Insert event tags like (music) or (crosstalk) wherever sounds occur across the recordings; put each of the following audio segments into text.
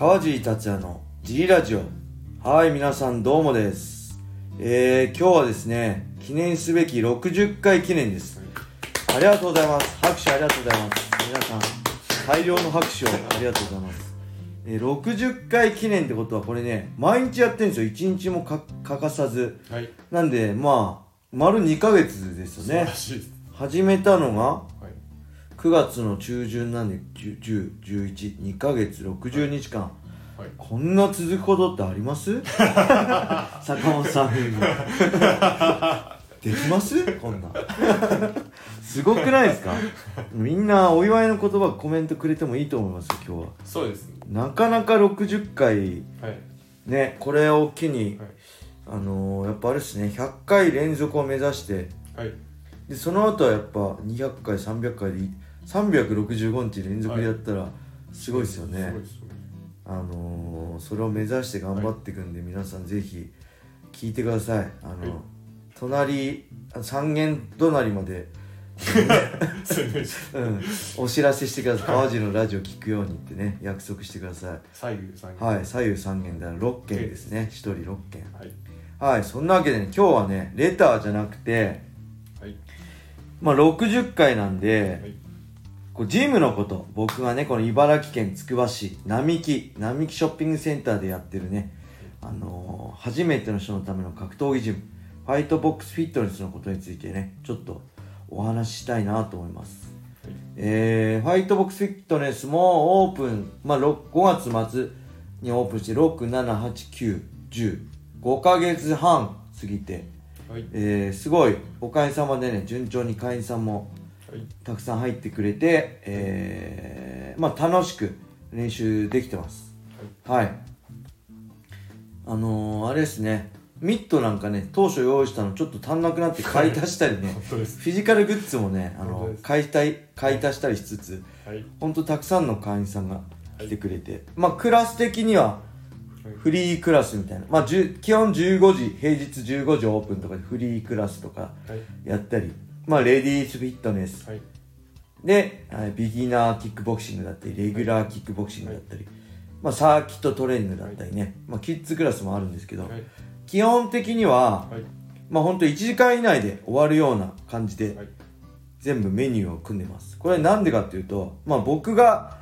川尻達也の G ラジオ。はい皆さんどうもです。えー、今日はですね記念すべき60回記念です。ありがとうございます。拍手ありがとうございます。皆さん大量の拍手をありがとうございます。えー60回記念ってことはこれね毎日やってるんですよ。1日もか欠かさず。はい。なんでまあ丸2ヶ月ですよ素晴ねらしい。です。始めたのがはい。9月の中旬なんで101112ヶ月60日間、はい。こんな続くことってあります？(laughs) 坂本さん (laughs) できます？こんなんすごくないですか？みんなお祝いの言葉コメントくれてもいいと思いますよ今日はそうですね。なかなか60回はい。ねこれを機に、はい。あのーやっぱあれですね100回連続を目指してはい。でその後はやっぱ200回300回でい365日連続でやったらすごいですよね、すごいですよね。あのーそれを目指して頑張っていくんで、皆さんぜひ聞いてください。あの、はい。隣あ三軒隣まで、そ (laughs) うん、お知らせしてください。川尻のラジオ聞くようにってね約束してください。左右さん。はい左右三軒だから6軒ですね。1人6軒。はい。はいそんなわけでね今日はねレターじゃなくてはい。まあ60回なんで、はい。こうジムのこと僕がねこの茨城県つくば市並木並木ショッピングセンターでやってるね、あのー初めての人のための格闘技ジムファイトボックスフィットネスのことについてねちょっとお話ししたいなと思います、はいえーファイトボックスフィットネスもオープン、まあ、ろ5月末にオープンして678910ヶ月半過ぎて、はい。えーすごいおかげさまでね順調に会員さんもはい。たくさん入ってくれて、えーまあ楽しく練習できてます。はい。あのー、あれですね。ミットなんかね当初用意したのちょっと足んなくなって買い足したりね。(laughs) フィジカルグッズもねあの買いたい買い足したりしつつはい。本当たくさんの会員さんが来てくれて、まあクラス的にはフリークラスみたいな、まあ、10基本15時平日15時オープンとかでフリークラスとかはい。やったりまあレディースフィットネスはい。で、はいビギナーキックボクシングだったり、レギュラーキックボクシングだったり、まあ、サーキットトレーニングだったりね、まあ、キッズクラスもあるんですけど、はい。基本的には、はい。まあ、ほんと1時間以内で終わるような感じで、はい。全部メニューを組んでます。これなんでかっていうと、まあ、僕が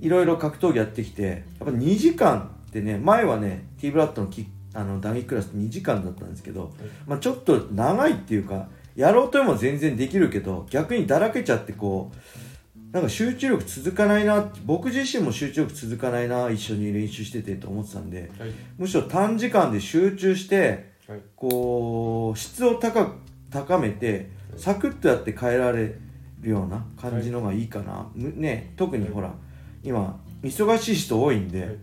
いろいろ格闘技やってきて、やっぱ2時間ってね、前はね、T ブラッドのキあの打撃クラスって2時間だったんですけど、まあ、ちょっと長いっていうかやろうとも全然できるけど逆にだらけちゃってこうなんか集中力続かないな僕自身も集中力続かないな一緒に練習しててと思ってたんではい。むしろ短時間で集中してはい。こう質を高く高めてサクッとやって変えられるような感じのがいいかな、むね特にほら今忙しい人多いんで、はい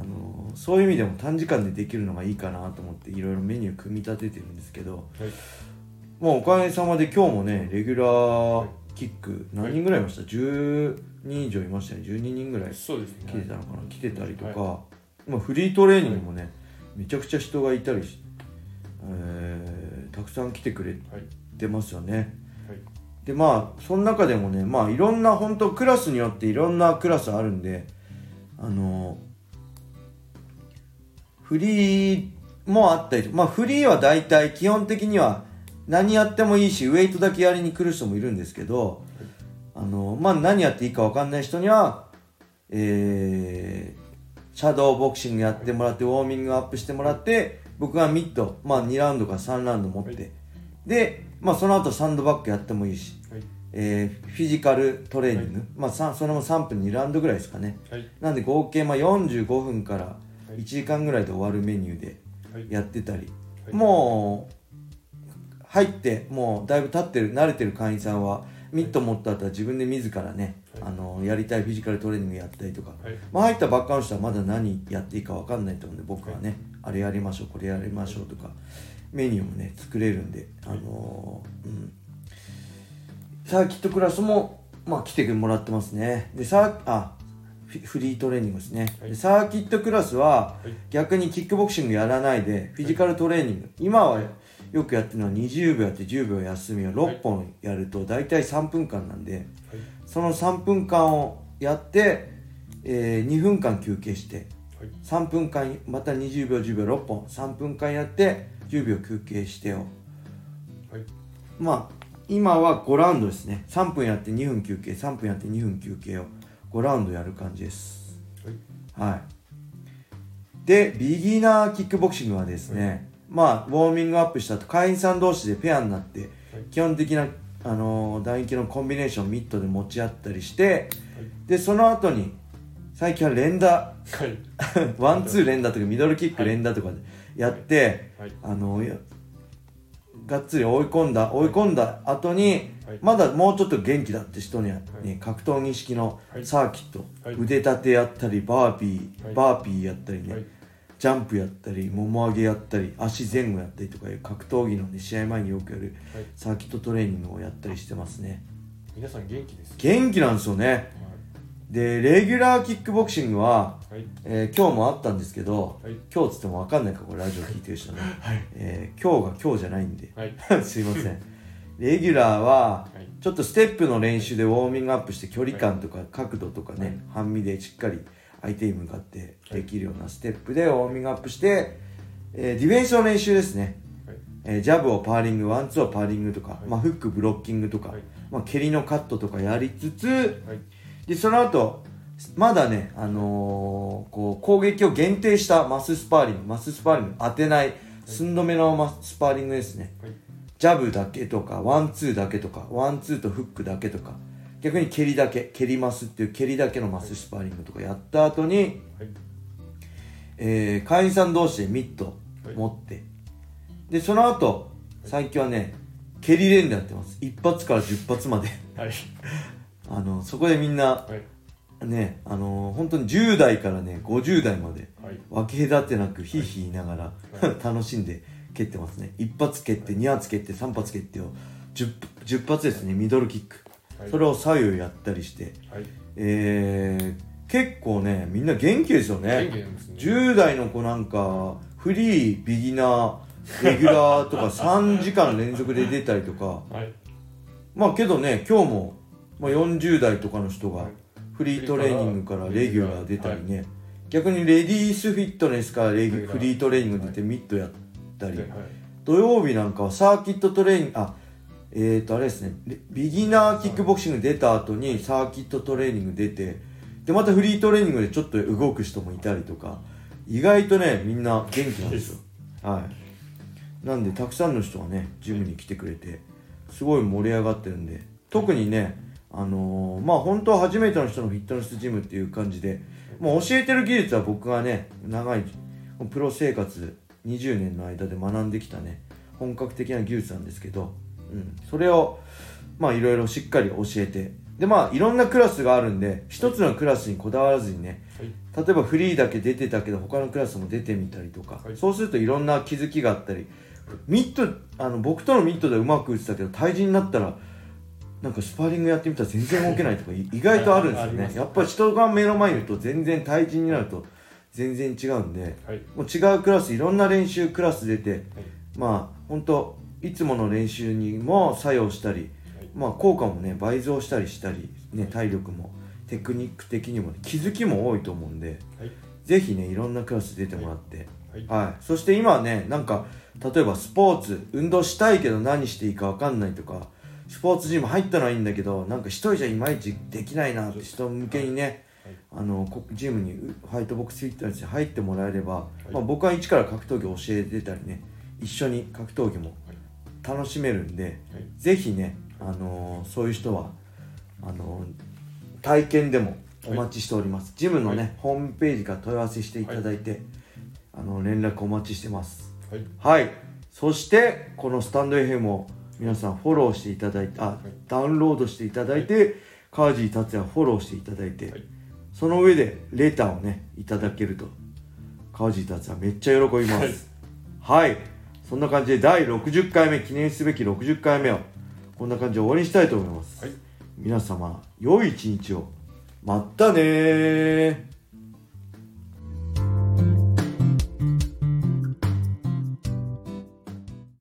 あのそういう意味でも短時間でできるのがいいかなと思っていろいろメニュー組み立ててるんですけどはい。もうおかげさまで今日もねレギュラーキック何人ぐらいいました、10人以上いましたね。12人ぐらいそうですね。来てたのかな、来てたりとか、はまあ、フリートレーニングもね、めちゃくちゃ人がいたりし、えーたくさん来てくれはい。てますよね。はい。でまあその中でもねまあいろんな本当クラスによっていろんなクラスあるんであのフリーもあったりまあフリーは大体基本的には何やってもいいしウェイトだけやりに来る人もいるんですけどあのまあ何やっていいか分かんない人にはえー、シャドーボクシングやってもらってウォーミングアップしてもらって僕がミッド、まあ、2ラウンドか3ラウンド持って、はいで、まあ、その後サンドバッグやってもいいし、はい。えーフィジカルトレーニング、まあ、さそれも3分2ラウンドぐらいですかねはい。なんで合計まあ45分からはい1時間ぐらいで終わるメニューではい。やってたり、はいもう入ってもうだいぶ経ってる慣れてる会員さんはミット持った後は自分で自らね、はい。あのやりたいフィジカルトレーニングやったりとか、はい。まあ、入ったばっかの人はまだ何やっていいか分かんないと思うんで僕はね、あれやりましょうこれやりましょうとかメニューもね作れるんで、あのーうん、サーキットクラスも、まあ、来てもらってますね。でサーあフリートレーニングですね、はい。でサーキットクラスははい。逆にキックボクシングやらないでフィジカルトレーニング、今はよくやってるのは20秒やって10秒休みを6本やると大体3分間なんで、その3分間をやってえー2分間休憩してはい3分間また20秒10秒6本3分間やって10秒休憩してをはいまあ今は5ラウンドですね。3分やって2分休憩3分やって2分休憩を5ラウンドやる感じです。はいはい。でビギナーキックボクシングはですね、まあウォーミングアップした後会員さん同士でペアになって、基本的なあのー、打撃のコンビネーションミットで持ち合ったりしてでその後に最近は連打。はい。(laughs) ワンツー連打とかミドルキック連打とかでやって、はい。あのいやがっつり追い込んだ追い込んだ後に、はい。まだもうちょっと元気だって人には、ねはい。格闘技式のはい。サーキット、はい。腕立てやったりバーピー、はい。バーピーやったりね、はいジャンプやったりもも上げやったり足前後やったりとかいう格闘技の、ね、試合前によくやるはい。サーキットトレーニングをやったりしてますね。皆さん元気です元気なんですよね。はでレギュラーキックボクシングは、いはい。えー今日もあったんですけど、はい。今日っつっても分かんないかこれラジオ聞いてる人ね、(laughs) はい。えー今日が今日じゃないんで。はい。(laughs) すいません。レギュラーははい。ちょっとステップの練習でウォーミングアップして距離感とか角度とかね、半身でしっかり相手に向かってできるようなステップでウォーミングアップして、えーディフェンスの練習ですね、はい。えージャブをパーリングワンツーをパーリングとか、い。まあ、フックブロッキングとか、はい。まあ、蹴りのカットとかやりつつはい。でその後まだね、あのーこう攻撃を限定したマススパーリングマススパーリング当てない。寸止めのマススパーリングですね。はい。ジャブだけとかワンツーだけとかワンツーとフックだけとか逆に蹴りだけ蹴りますっていう蹴りだけのマススパーリングとかやった後に、はい。えー会員さん同士でミット持って、でその後最近はね蹴り連打やってます。一発から10発まで。はい。(laughs) あのそこでみんなはい。ねあの本当に10代からね50代まではい。分け隔てなくヒーヒー言いながら、は (laughs) 楽しんで蹴ってますね。一発蹴って2発蹴って3発蹴ってを 10, 10発ですね。ミドルキック、はいそれを左右やったりして。はい。えー、結構ねみんな元気ですよね。元気なんですね。10代の子なんかフリービギナーレギュラーとか (laughs) 3時間連続で出たりとか。はい。まあけどね今日も、まあ、40代とかの人がはい。フリートレーニングからレギュラー出たりね、逆にレディースフィットネスからレギフリートレーニング出てミットやったり、はい。土曜日なんかはサーキットトレーニングあえーとあれですね。ビギナーキックボクシング出た後にサーキットトレーニング出てでまたフリートレーニングでちょっと動く人もいたりとか意外とねみんな元気なんですよ。はい。なんでたくさんの人がねジムに来てくれてすごい盛り上がってるんで特にねあのーまあ本当は初めての人のフィットネスジムっていう感じでもう教えてる技術は僕がね長いプロ生活20年の間で学んできたね本格的な技術なんですけど、うん、それをまあいろいろしっかり教えて。でまあいろんなクラスがあるんで一つのクラスにこだわらずにねはい。例えばフリーだけ出てたけど他のクラスも出てみたりとか、はい。そうするといろんな気づきがあったりミットあの僕とのミットでうまく打ってたけど対人になったらなんかスパーリングやってみたら全然動けないとかい意外とあるんですよね。やっぱり人が目の前にいると全然対人になると全然違うんではい。もう違うクラスいろんな練習クラス出てまあ本当いつもの練習にも作用したりまあ効果もね倍増したりしたり、ね、体力もテクニック的にも、ね、気づきも多いと思うんではい。ぜひねいろんなクラス出てもらって、はい。はい、そして今はねなんか例えばスポーツ運動したいけど何していいか分かんないとかスポーツジム入ったのはいいんだけどなんか一人じゃいまいちできないなって人向けにね、あのこジムにファイトボックスフィットネスに入ってもらえれば、い。まあ、僕は一から格闘技を教えてたりね一緒に格闘技も楽しめるんで、はい。ぜひね、あのーそういう人はあのー体験でもお待ちしております、ジムのね、はい。ホームページから問い合わせしていただいて、あの連絡お待ちしてます。はい。はい。そしてこのスタンド FM を皆さんフォローしていただいてあ、ダウンロードしていただいて、川尻達也フォローしていただいて、はい。その上でレターをねいただけると川尻達也めっちゃ喜びます。はい、そんな感じで第60回目記念すべき60回目をこんな感じで終わりにしたいと思います、はい。皆様良い一日を。まったねー